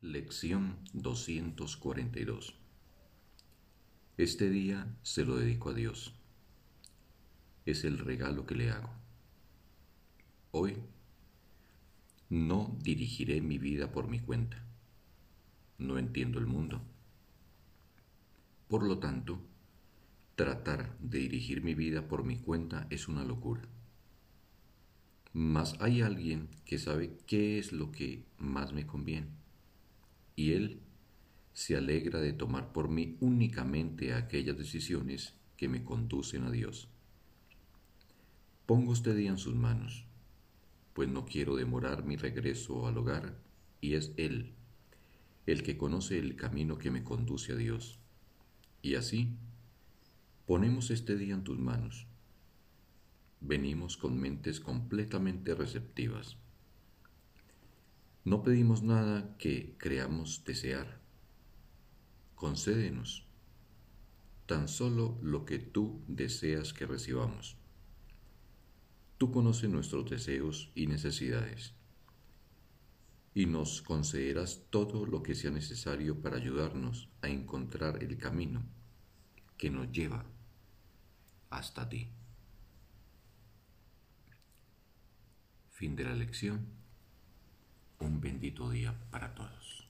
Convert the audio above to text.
Lección 242 Este día se lo dedico a Dios. Es el regalo que le hago. Hoy no dirigiré mi vida por mi cuenta. No entiendo el mundo. Por lo tanto, tratar de dirigir mi vida por mi cuenta es una locura. Mas hay alguien que sabe qué es lo que más me conviene y Él se alegra de tomar por mí únicamente aquellas decisiones que me conducen a Dios. Pongo este día en sus manos, pues no quiero demorar mi regreso al hogar, y es Él, el que conoce el camino que me conduce a Dios. Y así, ponemos este día en tus manos. Venimos con mentes completamente receptivas no pedimos nada que creamos desear. Concédenos tan solo lo que tú deseas que recibamos. Tú conoces nuestros deseos y necesidades y nos concederás todo lo que sea necesario para ayudarnos a encontrar el camino que nos lleva hasta ti. Fin de la lección un bendito día para todos.